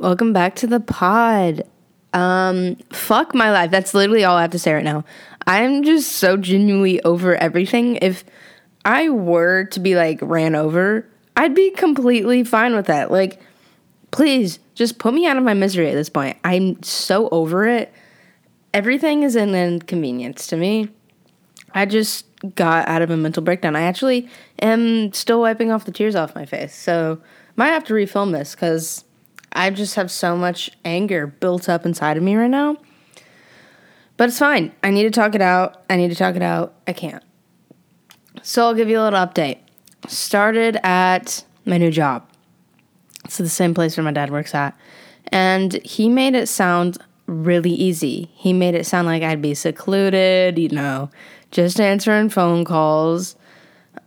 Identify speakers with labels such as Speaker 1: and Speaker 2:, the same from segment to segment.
Speaker 1: Welcome back to the pod. Um, fuck my life. That's literally all I have to say right now. I'm just so genuinely over everything. If I were to be like ran over, I'd be completely fine with that. Like, please just put me out of my misery at this point. I'm so over it. Everything is an inconvenience to me. I just got out of a mental breakdown. I actually am still wiping off the tears off my face. So, might have to refilm this because I just have so much anger built up inside of me right now. But it's fine. I need to talk it out. I need to talk it out. I can't. So I'll give you a little update. Started at my new job. It's the same place where my dad works at. And he made it sound really easy. He made it sound like I'd be secluded, you know, just answering phone calls.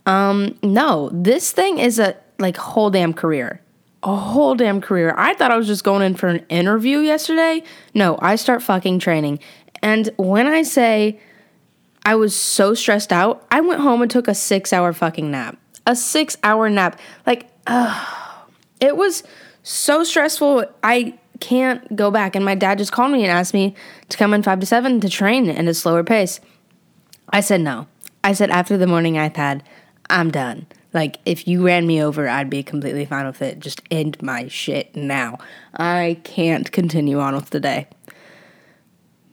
Speaker 1: Um, no, this thing is a like whole damn career a whole damn career. I thought I was just going in for an interview yesterday. No, I start fucking training. And when I say I was so stressed out, I went home and took a six hour fucking nap. A six hour nap. Like, it was so stressful. I can't go back. And my dad just called me and asked me to come in five to seven to train at a slower pace. I said no. I said after the morning I've had, I'm done. Like, if you ran me over, I'd be completely fine with it. Just end my shit now. I can't continue on with the day.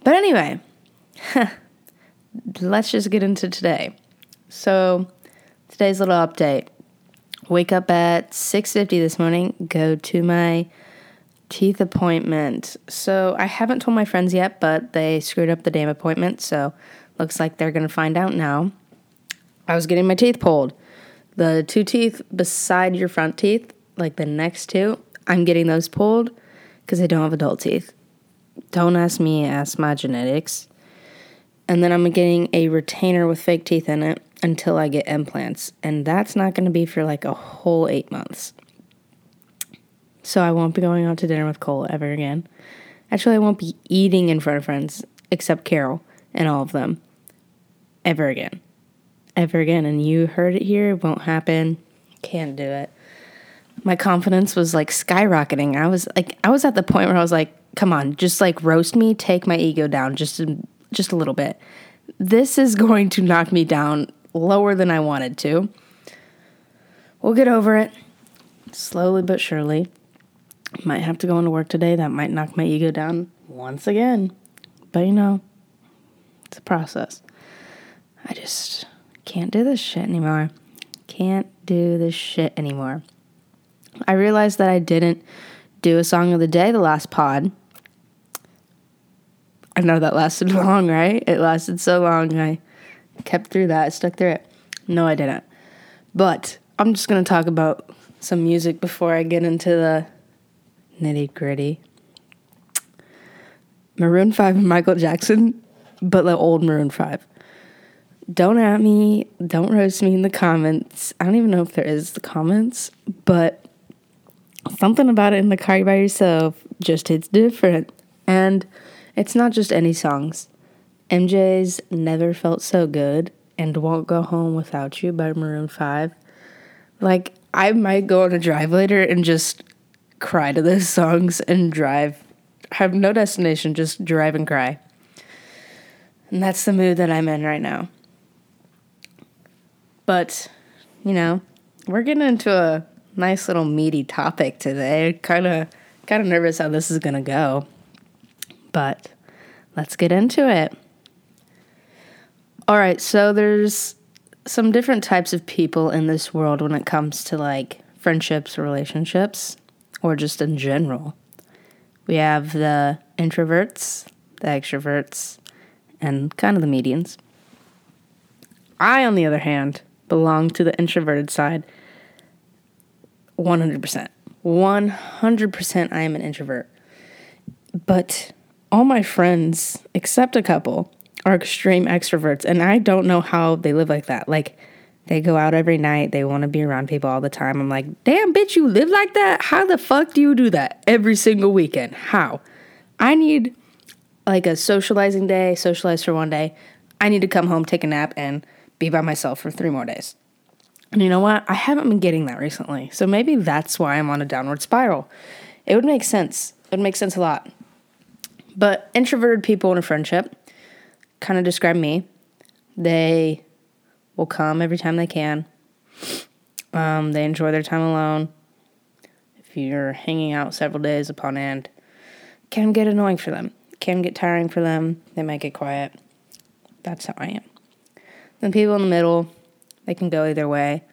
Speaker 1: But anyway, let's just get into today. So, today's little update. Wake up at 6:50 this morning, go to my teeth appointment. So, I haven't told my friends yet, but they screwed up the damn appointment, so looks like they're going to find out now. I was getting my teeth pulled. The two teeth beside your front teeth, like the next two, I'm getting those pulled because I don't have adult teeth. Don't ask me, ask my genetics. And then I'm getting a retainer with fake teeth in it until I get implants. And that's not going to be for like a whole eight months. So I won't be going out to dinner with Cole ever again. Actually, I won't be eating in front of friends except Carol and all of them ever again ever again. And you heard it here, it won't happen. Can't do it. My confidence was like skyrocketing. I was like, I was at the point where I was like, come on, just like roast me, take my ego down just just a little bit. This is going to knock me down lower than I wanted to. We'll get over it slowly but surely. Might have to go into work today. That might knock my ego down once again. But you know, it's a process. I just can't do this shit anymore. Can't do this shit anymore. I realized that I didn't do a song of the day the last pod. I know that lasted long, right? It lasted so long. I kept through that, I stuck through it. No, I didn't. But I'm just going to talk about some music before I get into the nitty gritty. Maroon 5 and Michael Jackson, but the old Maroon 5 don't at me, don't roast me in the comments. I don't even know if there is the comments, but something about it in the car by yourself just hits different. And it's not just any songs. MJ's Never Felt So Good and Won't Go Home Without You by Maroon 5. Like, I might go on a drive later and just cry to those songs and drive. Have no destination, just drive and cry. And that's the mood that I'm in right now. But, you know, we're getting into a nice little meaty topic today. Kind of kind of nervous how this is going to go. But let's get into it. All right, so there's some different types of people in this world when it comes to like friendships, or relationships, or just in general. We have the introverts, the extroverts, and kind of the medians. I, on the other hand, belong to the introverted side 100%. 100% I am an introvert. But all my friends, except a couple, are extreme extroverts, and I don't know how they live like that. Like, they go out every night, they want to be around people all the time. I'm like, damn, bitch, you live like that? How the fuck do you do that every single weekend? How? I need like a socializing day, socialize for one day. I need to come home, take a nap, and be by myself for three more days. And you know what? I haven't been getting that recently. So maybe that's why I'm on a downward spiral. It would make sense. It would make sense a lot. But introverted people in a friendship kind of describe me. They will come every time they can. Um, they enjoy their time alone. If you're hanging out several days upon end, can get annoying for them. Can get tiring for them. They might get quiet. That's how I am. Then people in the middle, they can go either way.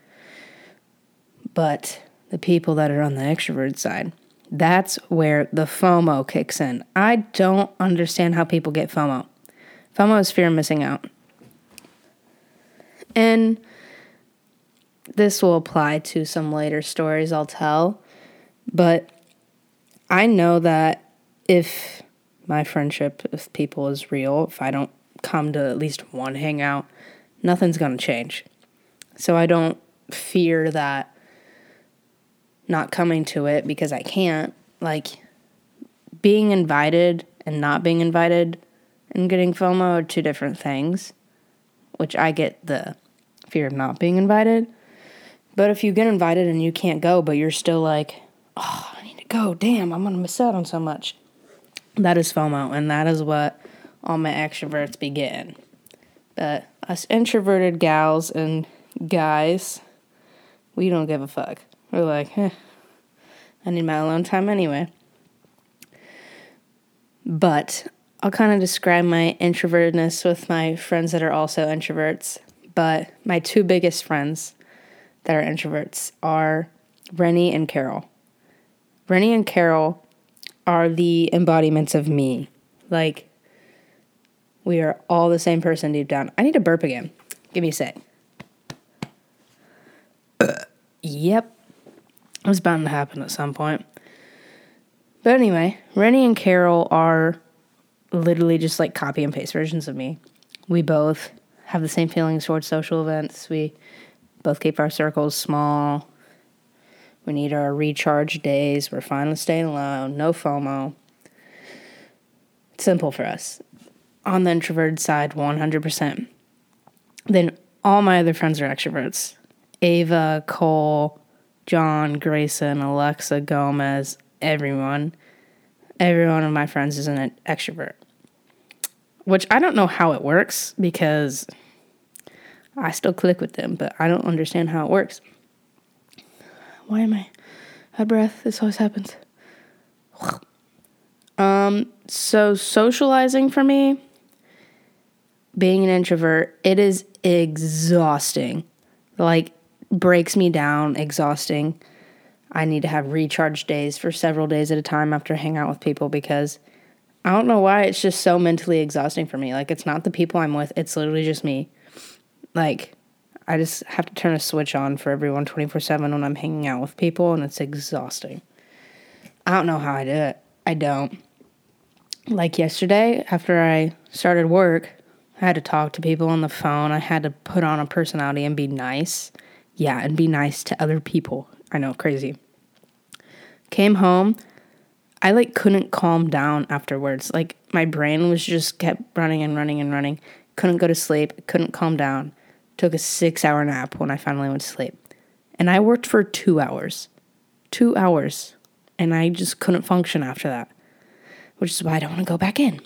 Speaker 1: But the people that are on the extrovert side, that's where the FOMO kicks in. I don't understand how people get FOMO. FOMO is fear of missing out. And this will apply to some later stories I'll tell, but I know that if my friendship with people is real, if I don't come to at least one hangout, nothing's going to change. So I don't fear that not coming to it because I can't. Like, being invited and not being invited and getting FOMO are two different things, which I get the fear of not being invited. But if you get invited and you can't go, but you're still like, oh, I need to go, damn, I'm gonna miss out on so much. That is FOMO, and that is what all my extroverts be getting. But us introverted gals and guys, we don't give a fuck. We're like, eh, I need my alone time anyway. But I'll kind of describe my introvertedness with my friends that are also introverts. But my two biggest friends that are introverts are Rennie and Carol. Rennie and Carol are the embodiments of me. Like, we are all the same person deep down. I need to burp again. Give me a sec. yep. It was bound to happen at some point. But anyway, Rennie and Carol are literally just like copy and paste versions of me. We both have the same feelings towards social events. We both keep our circles small. We need our recharge days. We're fine with staying alone. No FOMO. It's simple for us. On the introverted side, 100%. Then all my other friends are extroverts. Ava, Cole, John, Grayson, Alexa, Gomez, everyone. Every one of my friends is an extrovert. Which I don't know how it works because I still click with them, but I don't understand how it works. Why am I out of breath? This always happens. Um, so socializing for me, being an introvert, it is exhausting. Like breaks me down, exhausting. I need to have recharge days for several days at a time after hang out with people because I don't know why it's just so mentally exhausting for me. Like it's not the people I'm with, it's literally just me. Like, I just have to turn a switch on for everyone 24 7 when I'm hanging out with people, and it's exhausting. I don't know how I do it. I don't. Like yesterday, after I started work, I had to talk to people on the phone. I had to put on a personality and be nice. Yeah, and be nice to other people. I know, crazy. Came home. I like couldn't calm down afterwards. Like my brain was just kept running and running and running. Couldn't go to sleep, couldn't calm down took a six hour nap when I finally went to sleep. And I worked for two hours. Two hours. And I just couldn't function after that, which is why I don't want to go back in.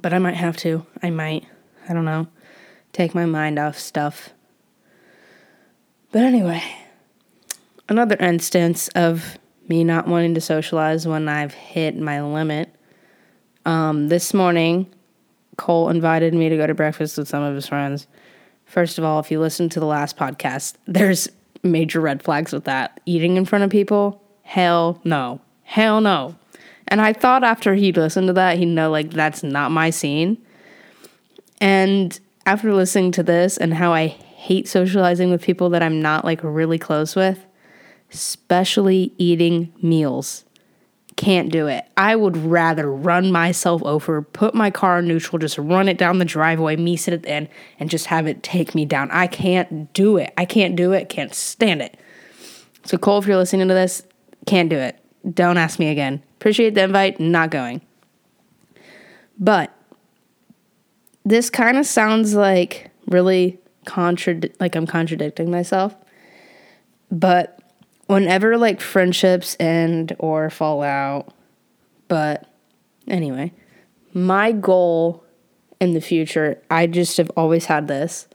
Speaker 1: But I might have to. I might, I don't know, take my mind off stuff. But anyway, another instance of me not wanting to socialize when I've hit my limit. Um, this morning, Cole invited me to go to breakfast with some of his friends. First of all, if you listen to the last podcast, there's major red flags with that. Eating in front of people, hell no. Hell no. And I thought after he'd listened to that, he'd know like that's not my scene. And after listening to this and how I hate socializing with people that I'm not like really close with, especially eating meals can't do it. I would rather run myself over, put my car in neutral, just run it down the driveway, me sit at the end, and just have it take me down. I can't do it. I can't do it. Can't stand it. So, Cole, if you're listening to this, can't do it. Don't ask me again. Appreciate the invite, not going. But this kind of sounds like really contrad like I'm contradicting myself. But whenever like friendships end or fall out, but anyway, my goal in the future, I just have always had this,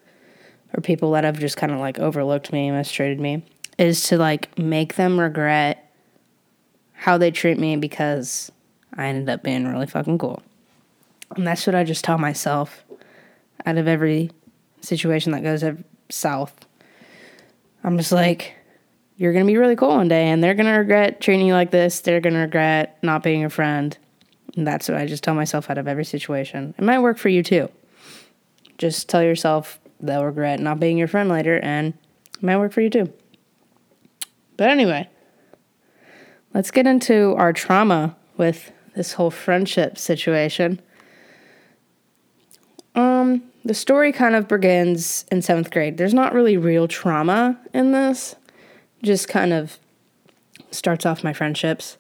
Speaker 1: or people that have just kind of like overlooked me, mistreated me, is to like make them regret how they treat me because I ended up being really fucking cool. And that's what I just tell myself out of every situation that goes south. I'm just like, you're going to be really cool one day and they're going to regret treating you like this. They're going to regret not being your friend. And that's what I just tell myself out of every situation. It might work for you too. Just tell yourself they'll regret not being your friend later and it might work for you too. But anyway, let's get into our trauma with this whole friendship situation. Um, the story kind of begins in seventh grade. There's not really real trauma in this, just kind of starts off my friendships.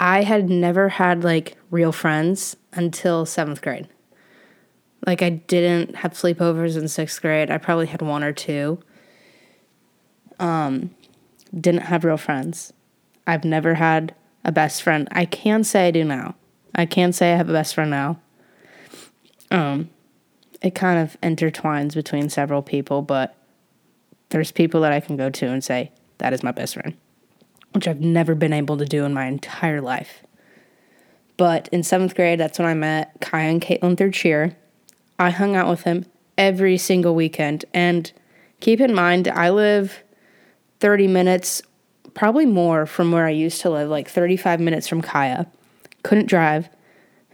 Speaker 1: I had never had like real friends until seventh grade. Like, I didn't have sleepovers in sixth grade. I probably had one or two. Um, didn't have real friends. I've never had a best friend. I can say I do now. I can say I have a best friend now. Um, it kind of intertwines between several people, but there's people that I can go to and say, that is my best friend, which I've never been able to do in my entire life. But in seventh grade, that's when I met Kai and Caitlin through cheer. I hung out with him every single weekend. And keep in mind, I live 30 minutes, probably more from where I used to live, like 35 minutes from Kaya. Couldn't drive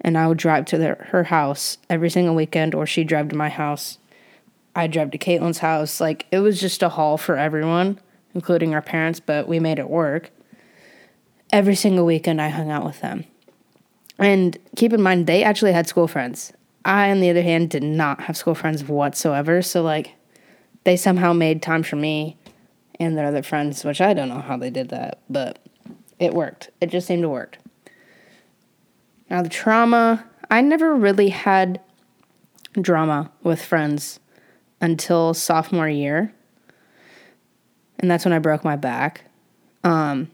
Speaker 1: and I would drive to her house every single weekend, or she'd drive to my house. I'd drive to Caitlin's house. Like, it was just a haul for everyone, including our parents, but we made it work. Every single weekend, I hung out with them. And keep in mind, they actually had school friends. I, on the other hand, did not have school friends whatsoever. So, like, they somehow made time for me and their other friends, which I don't know how they did that, but it worked. It just seemed to work. Now, the trauma, I never really had drama with friends until sophomore year. And that's when I broke my back. Um,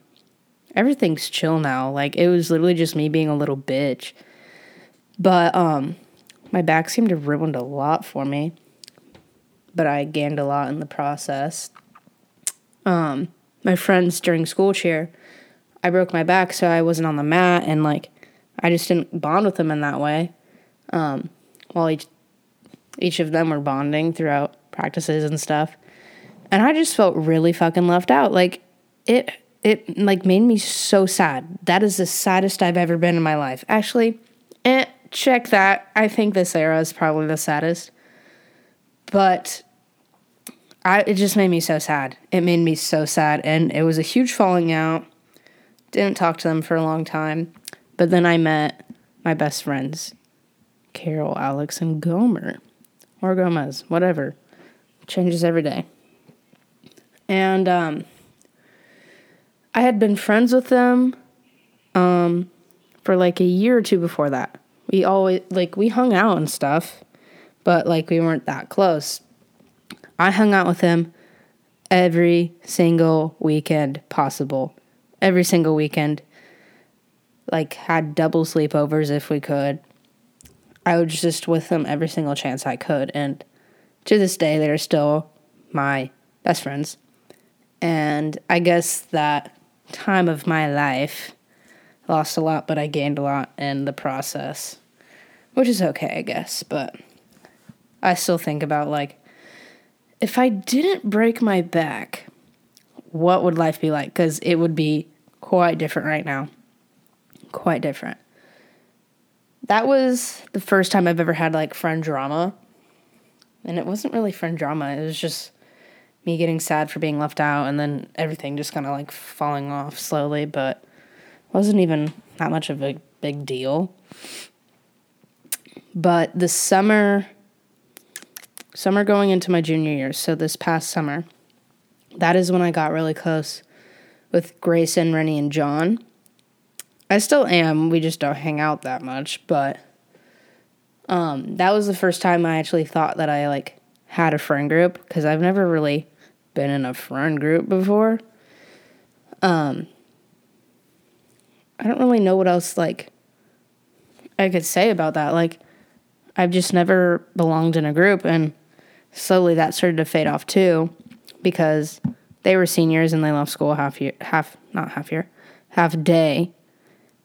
Speaker 1: everything's chill now. Like, it was literally just me being a little bitch. But um, my back seemed to ruined a lot for me. But I gained a lot in the process. Um, my friends during school cheer, I broke my back, so I wasn't on the mat, and like I just didn't bond with them in that way. Um, while each each of them were bonding throughout practices and stuff, and I just felt really fucking left out. Like it it like made me so sad. That is the saddest I've ever been in my life. Actually, eh, check that. I think this era is probably the saddest. But I it just made me so sad. It made me so sad and it was a huge falling out. Didn't talk to them for a long time. But then I met my best friends, Carol, Alex, and Gomer. Or Gomez, whatever. Changes every day. And um, I had been friends with them um, for like a year or two before that. We always, like, we hung out and stuff, but like we weren't that close. I hung out with him every single weekend possible. Every single weekend like had double sleepovers if we could. I was just with them every single chance I could, and to this day, they're still my best friends. And I guess that time of my life lost a lot, but I gained a lot in the process, which is okay, I guess. But I still think about like, if I didn't break my back, what would life be like? Because it would be quite different right now quite different. That was the first time I've ever had like friend drama. And it wasn't really friend drama, it was just me getting sad for being left out and then everything just kind of like falling off slowly, but wasn't even that much of a big deal. But the summer summer going into my junior year, so this past summer, that is when I got really close with Grayson, Rennie, and John. I still am. We just don't hang out that much, but um, that was the first time I actually thought that I like had a friend group because I've never really been in a friend group before. Um, I don't really know what else like I could say about that. Like, I've just never belonged in a group, and slowly that started to fade off too, because they were seniors and they left school half year, half not half year, half day,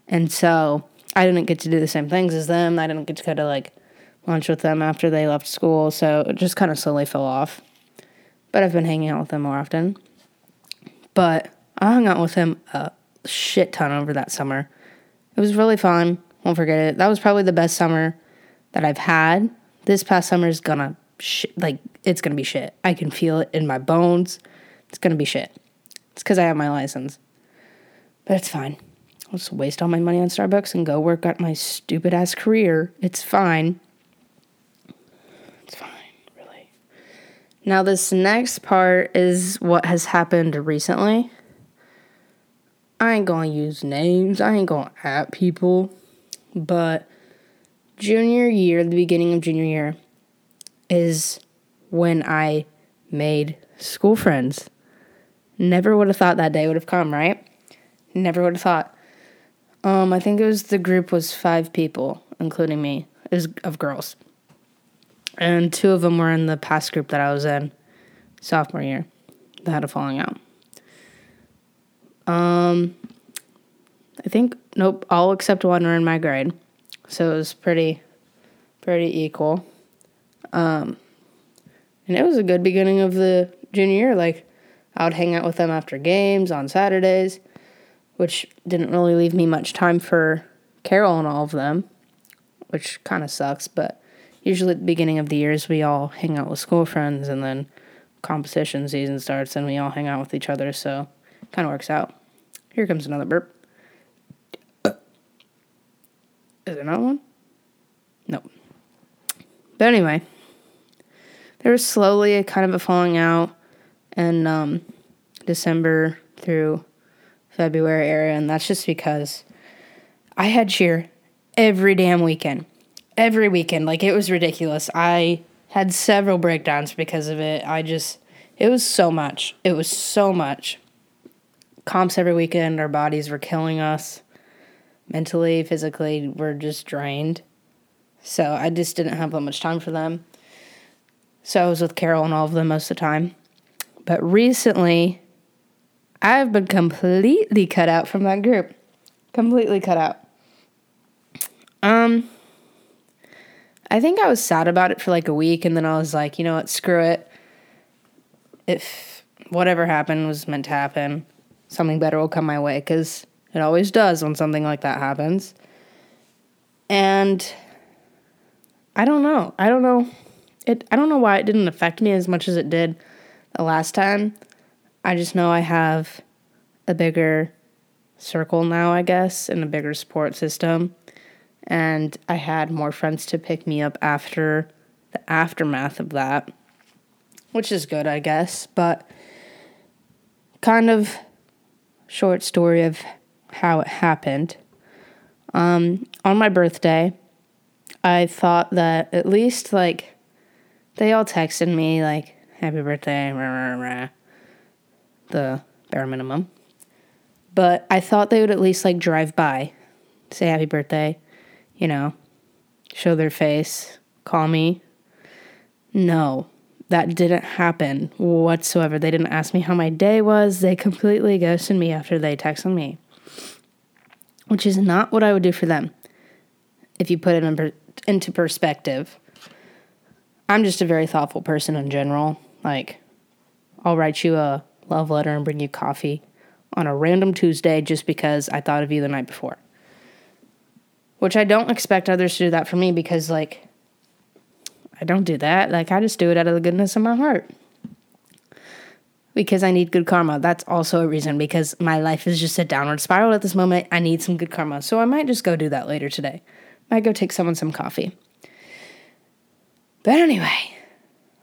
Speaker 1: and so I didn't get to do the same things as them. I didn't get to go to like lunch with them after they left school, so it just kind of slowly fell off. But I've been hanging out with them more often. But I hung out with him a shit ton over that summer. It was really fun. Won't forget it. That was probably the best summer that I've had. This past summer is gonna sh- like it's gonna be shit. I can feel it in my bones. It's gonna be shit. It's because I have my license, but it's fine. I'll just waste all my money on Starbucks and go work at my stupid ass career. It's fine. It's fine, really. Now, this next part is what has happened recently. I ain't gonna use names, I ain't gonna at people, but junior year, the beginning of junior year, is when I made school friends. Never would have thought that day would have come, right? Never would have thought. Um, I think it was the group was five people, including me, is of girls, and two of them were in the past group that I was in, sophomore year, that had a falling out. Um, I think nope, all except one were in my grade, so it was pretty, pretty equal. Um, and it was a good beginning of the junior year. Like, I would hang out with them after games on Saturdays, which didn't really leave me much time for Carol and all of them, which kind of sucks. But usually at the beginning of the years, we all hang out with school friends, and then competition season starts, and we all hang out with each other. So, it kind of works out. Here comes another burp. Is there another one? Nope. But anyway, there was slowly a kind of a falling out in um, December through February area, and that's just because I had cheer every damn weekend. Every weekend. Like, it was ridiculous. I had several breakdowns because of it. I just, it was so much. It was so much. Comps every weekend, our bodies were killing us mentally, physically, we're just drained. So I just didn't have that much time for them. So I was with Carol and all of them most of the time. But recently, I've been completely cut out from that group. Completely cut out. Um, I think I was sad about it for like a week, and then I was like, you know what, screw it. If whatever happened was meant to happen, something better will come my way, because it always does when something like that happens. And I don't know. I don't know. It I don't know why it didn't affect me as much as it did the last time. I just know I have a bigger circle now, I guess, and a bigger support system. And I had more friends to pick me up after the aftermath of that, which is good, I guess. But kind of short story of how it happened. Um, on my birthday, I thought that at least like they all texted me like happy birthday, rah, rah, rah, the bare minimum. But I thought they would at least like drive by, say happy birthday, you know, show their face, call me. No, that didn't happen whatsoever. They didn't ask me how my day was. They completely ghosted me after they texted me which is not what I would do for them if you put it in per- into perspective. I'm just a very thoughtful person in general. Like, I'll write you a love letter and bring you coffee on a random Tuesday just because I thought of you the night before. Which I don't expect others to do that for me because, like, I don't do that. Like, I just do it out of the goodness of my heart because I need good karma. That's also a reason because my life is just a downward spiral at this moment. I need some good karma. So I might just go do that later today. Might go take someone some coffee. But anyway,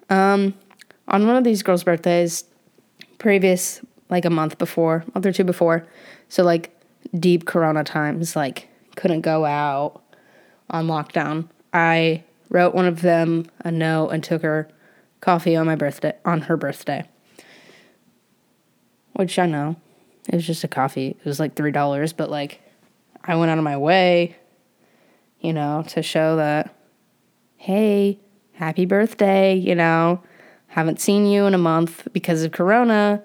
Speaker 1: um, on one of these girls' birthdays, previous, like a month before, month or two before, so like deep corona times, like couldn't go out on lockdown, I wrote one of them a note and took her coffee on my birthday, on her birthday which I know It was just a coffee. It was like $3, but like I went out of my way, you know, to show that, hey, happy birthday, you know, haven't seen you in a month because of Corona,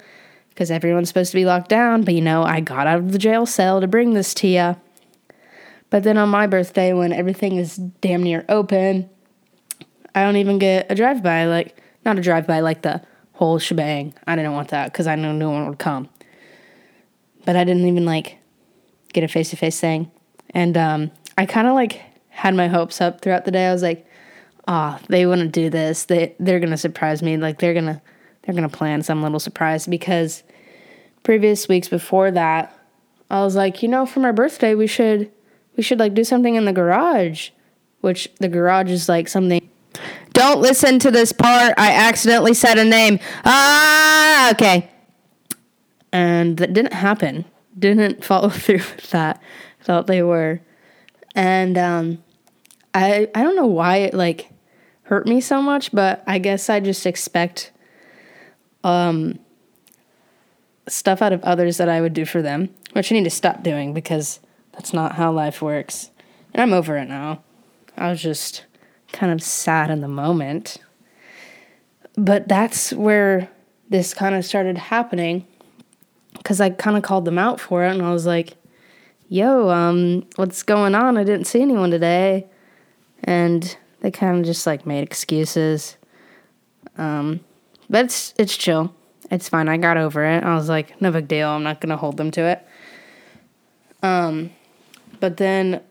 Speaker 1: because everyone's supposed to be locked down, but you know, I got out of the jail cell to bring this to you. But then on my birthday, when everything is damn near open, I don't even get a drive by, like, not a drive by, like the whole shebang. I didn't want that because I knew no one would come. But I didn't even, like, get a face to face thing. And um, I kind of, like, had my hopes up throughout the day. I was like, oh, they want to do this. They, they're to surprise me. Like, they're to, they're to plan some little surprise because previous weeks before that, I was like, you know, for my birthday, we should we should like do something in the garage, which the garage is like something. Don't listen to this part. I accidentally said a name. Ah, okay. And that didn't happen. Didn't follow through with that. Thought they were. And um I I don't know why it like hurt me so much, but I guess I just expect um stuff out of others that I would do for them, which I need to stop doing because that's not how life works. And I'm over it now. I was just kind of sad in the moment. But that's where this kind of started happening because I kind of called them out for it and I was like, yo, um, what's going on? I didn't see anyone today. And they kind of just like made excuses. Um, but it's, it's chill. It's fine. I got over it. I was like, no big deal. I'm not to hold them to it. Um, but then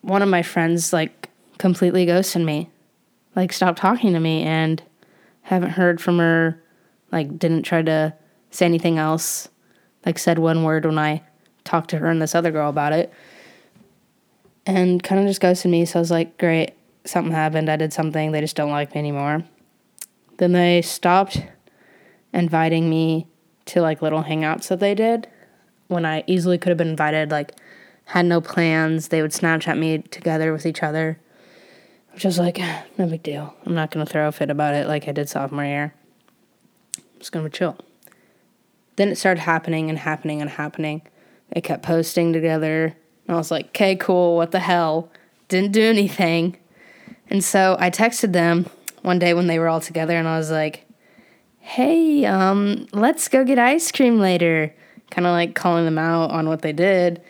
Speaker 1: one of my friends like completely ghosted me, like stopped talking to me, and haven't heard from her. Like didn't try to say anything else. Like said one word when I talked to her and this other girl about it, and kind of just ghosted me. So I was like, great, something happened. I did something. They just don't like me anymore. Then they stopped inviting me to like little hangouts that they did when I easily could have been invited like had no plans. They would Snapchat me together with each other, which was like, no big deal. I'm not going to throw a fit about it like I did sophomore year. I'm just going to chill. Then it started happening and happening and happening. They kept posting together. And I was like, okay, cool, what the hell? Didn't do anything. And so I texted them one day when they were all together and I was like, hey, um, let's go get ice cream later. Kind of like calling them out on what they did.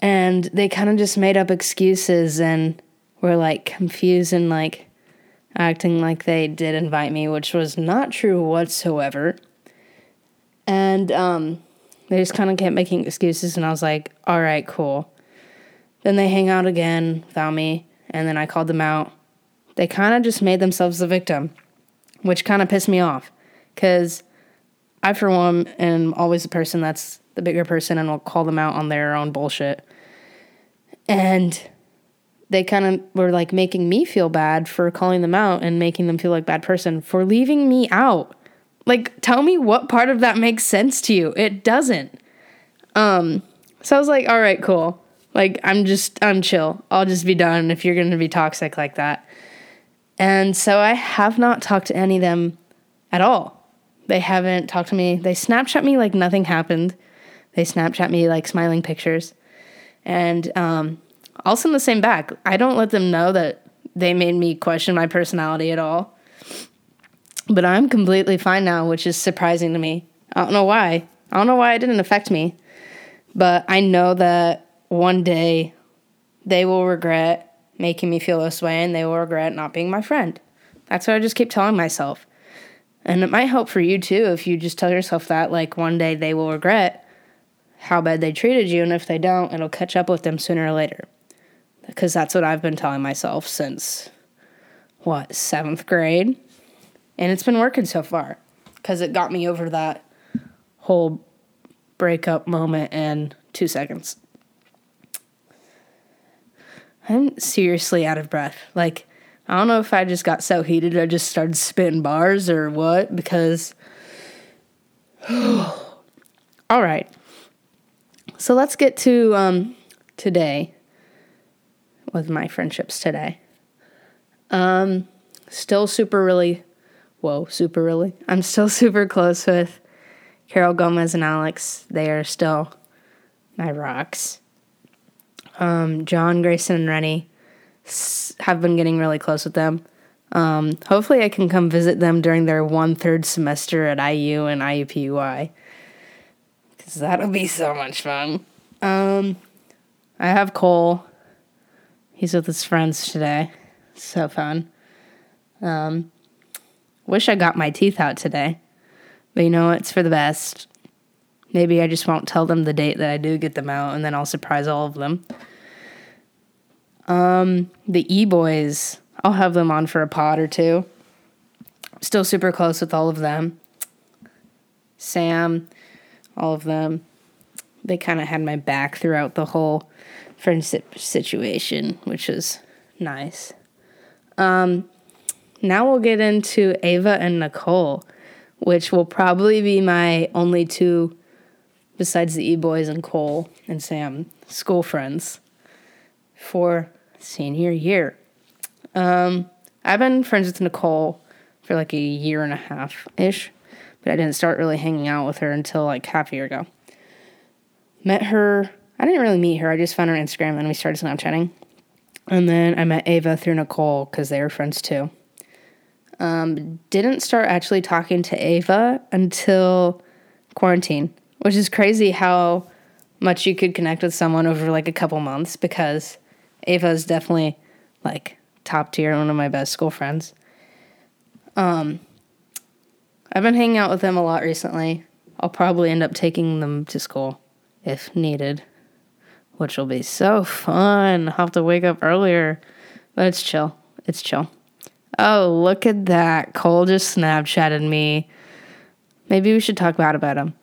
Speaker 1: And they kind of just made up excuses and were like confused and like acting like they did invite me, which was not true whatsoever. And um, they just kind of kept making excuses, and I was like, all right, cool. Then they hang out again without me, and then I called them out. They kind of just made themselves the victim, which kind of pissed me off because I, for one, am always the person that's the bigger person and will call them out on their own bullshit. And they kind of were like making me feel bad for calling them out and making them feel like bad person for leaving me out. Like tell me what part of that makes sense to you. It doesn't. Um so I was like, "All right, cool. Like I'm just I'm chill. I'll just be done if you're going to be toxic like that." And so I have not talked to any of them at all. They haven't talked to me. They Snapchat me like nothing happened. They Snapchat me like smiling pictures. And um, I'll send the same back. I don't let them know that they made me question my personality at all. But I'm completely fine now, which is surprising to me. I don't know why. I don't know why it didn't affect me. But I know that one day they will regret making me feel this way and they will regret not being my friend. That's what I just keep telling myself. And it might help for you too if you just tell yourself that, like, one day they will regret how bad they treated you, and if they don't, it'll catch up with them sooner or later. Because that's what I've been telling myself since, what, seventh grade? And it's been working so far because it got me over that whole breakup moment in two seconds. I'm seriously out of breath. Like, I don't know if I just got so heated I just started spitting bars or what, because. all right. So let's get to um, today with my friendships today. Um, still super really, whoa, super really. I'm still super close with Carol Gomez and Alex, they are still my rocks. Um, John, Grayson, and Rennie have been getting really close with them. Um, hopefully, I can come visit them during their one third semester at IU and IUPUI. Because that'll be so much fun. Um, I have Cole. He's with his friends today. So fun. Um, wish I got my teeth out today. But you know, it's for the best. Maybe I just won't tell them the date that I do get them out, and then I'll surprise all of them. Um, the E Boys, I'll have them on for a pod or two. Still super close with all of them. Sam, all of them. They kind of had my back throughout the whole friendship situation, which was nice. Um, now we'll get into Ava and Nicole, which will probably be my only two, besides the E Boys and Cole and Sam, school friends for senior year. Um, I've been friends with Nicole for like a year and a half ish, but I didn't start really hanging out with her until like half a year ago. Met her, I didn't really meet her, I just found her on Instagram and we started Snapchatting. And then I met Ava through Nicole because they were friends too. Um, didn't start actually talking to Ava until quarantine, which is crazy how much you could connect with someone over like a couple months because Ava is definitely like top tier, one of my best school friends. Um, I've been hanging out with them a lot recently. I'll probably end up taking them to school if needed, which will be so fun. I'll have to wake up earlier, but it's chill. It's chill. Oh, look at that. Cole just Snapchatted me. Maybe we should talk bad about him.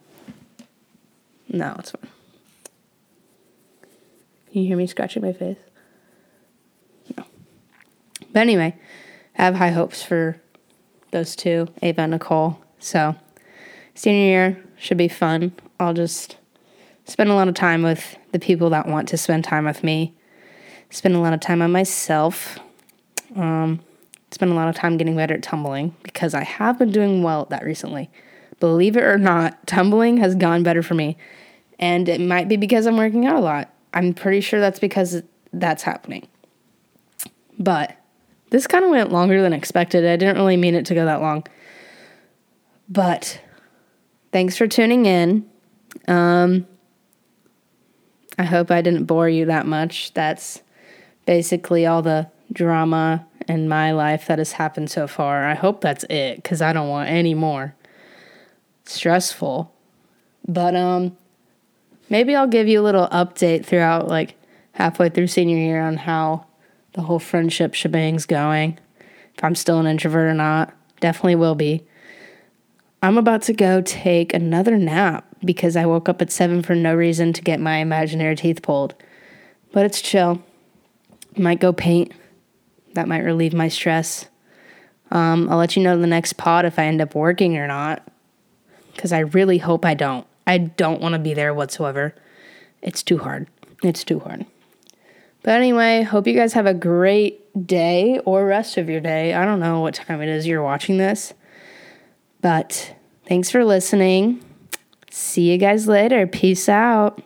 Speaker 1: No, it's fine. Can you hear me scratching my face? No. But anyway, I have high hopes for those two, Ava and Nicole. So, senior year should be fun. I'll just spend a lot of time with the people that want to spend time with me. Spend a lot of time on myself. Um, spend a lot of time getting better at tumbling because I have been doing well at that recently. Believe it or not, tumbling has gone better for me. And it might be because I'm working out a lot. I'm pretty sure that's because that's happening. But this kind of went longer than expected. I didn't really mean it to go that long. But thanks for tuning in. Um, I hope I didn't bore you that much. That's basically all the drama in my life that has happened so far. I hope that's it because I don't want any more. Stressful. But um maybe I'll give you a little update throughout like halfway through senior year on how the whole friendship shebang's going. If I'm still an introvert or not. Definitely will be. I'm about to go take another nap because I woke up at 7 for no reason to get my imaginary teeth pulled. But it's chill. Might go paint. That might relieve my stress. Um, I'll let you know the next pod if I end up working or not. Because I really hope I don't. I don't want to be there whatsoever. It's too hard. It's too hard. But anyway, hope you guys have a great day or rest of your day. I don't know what time it is you're watching this. But thanks for listening. See you guys later. Peace out.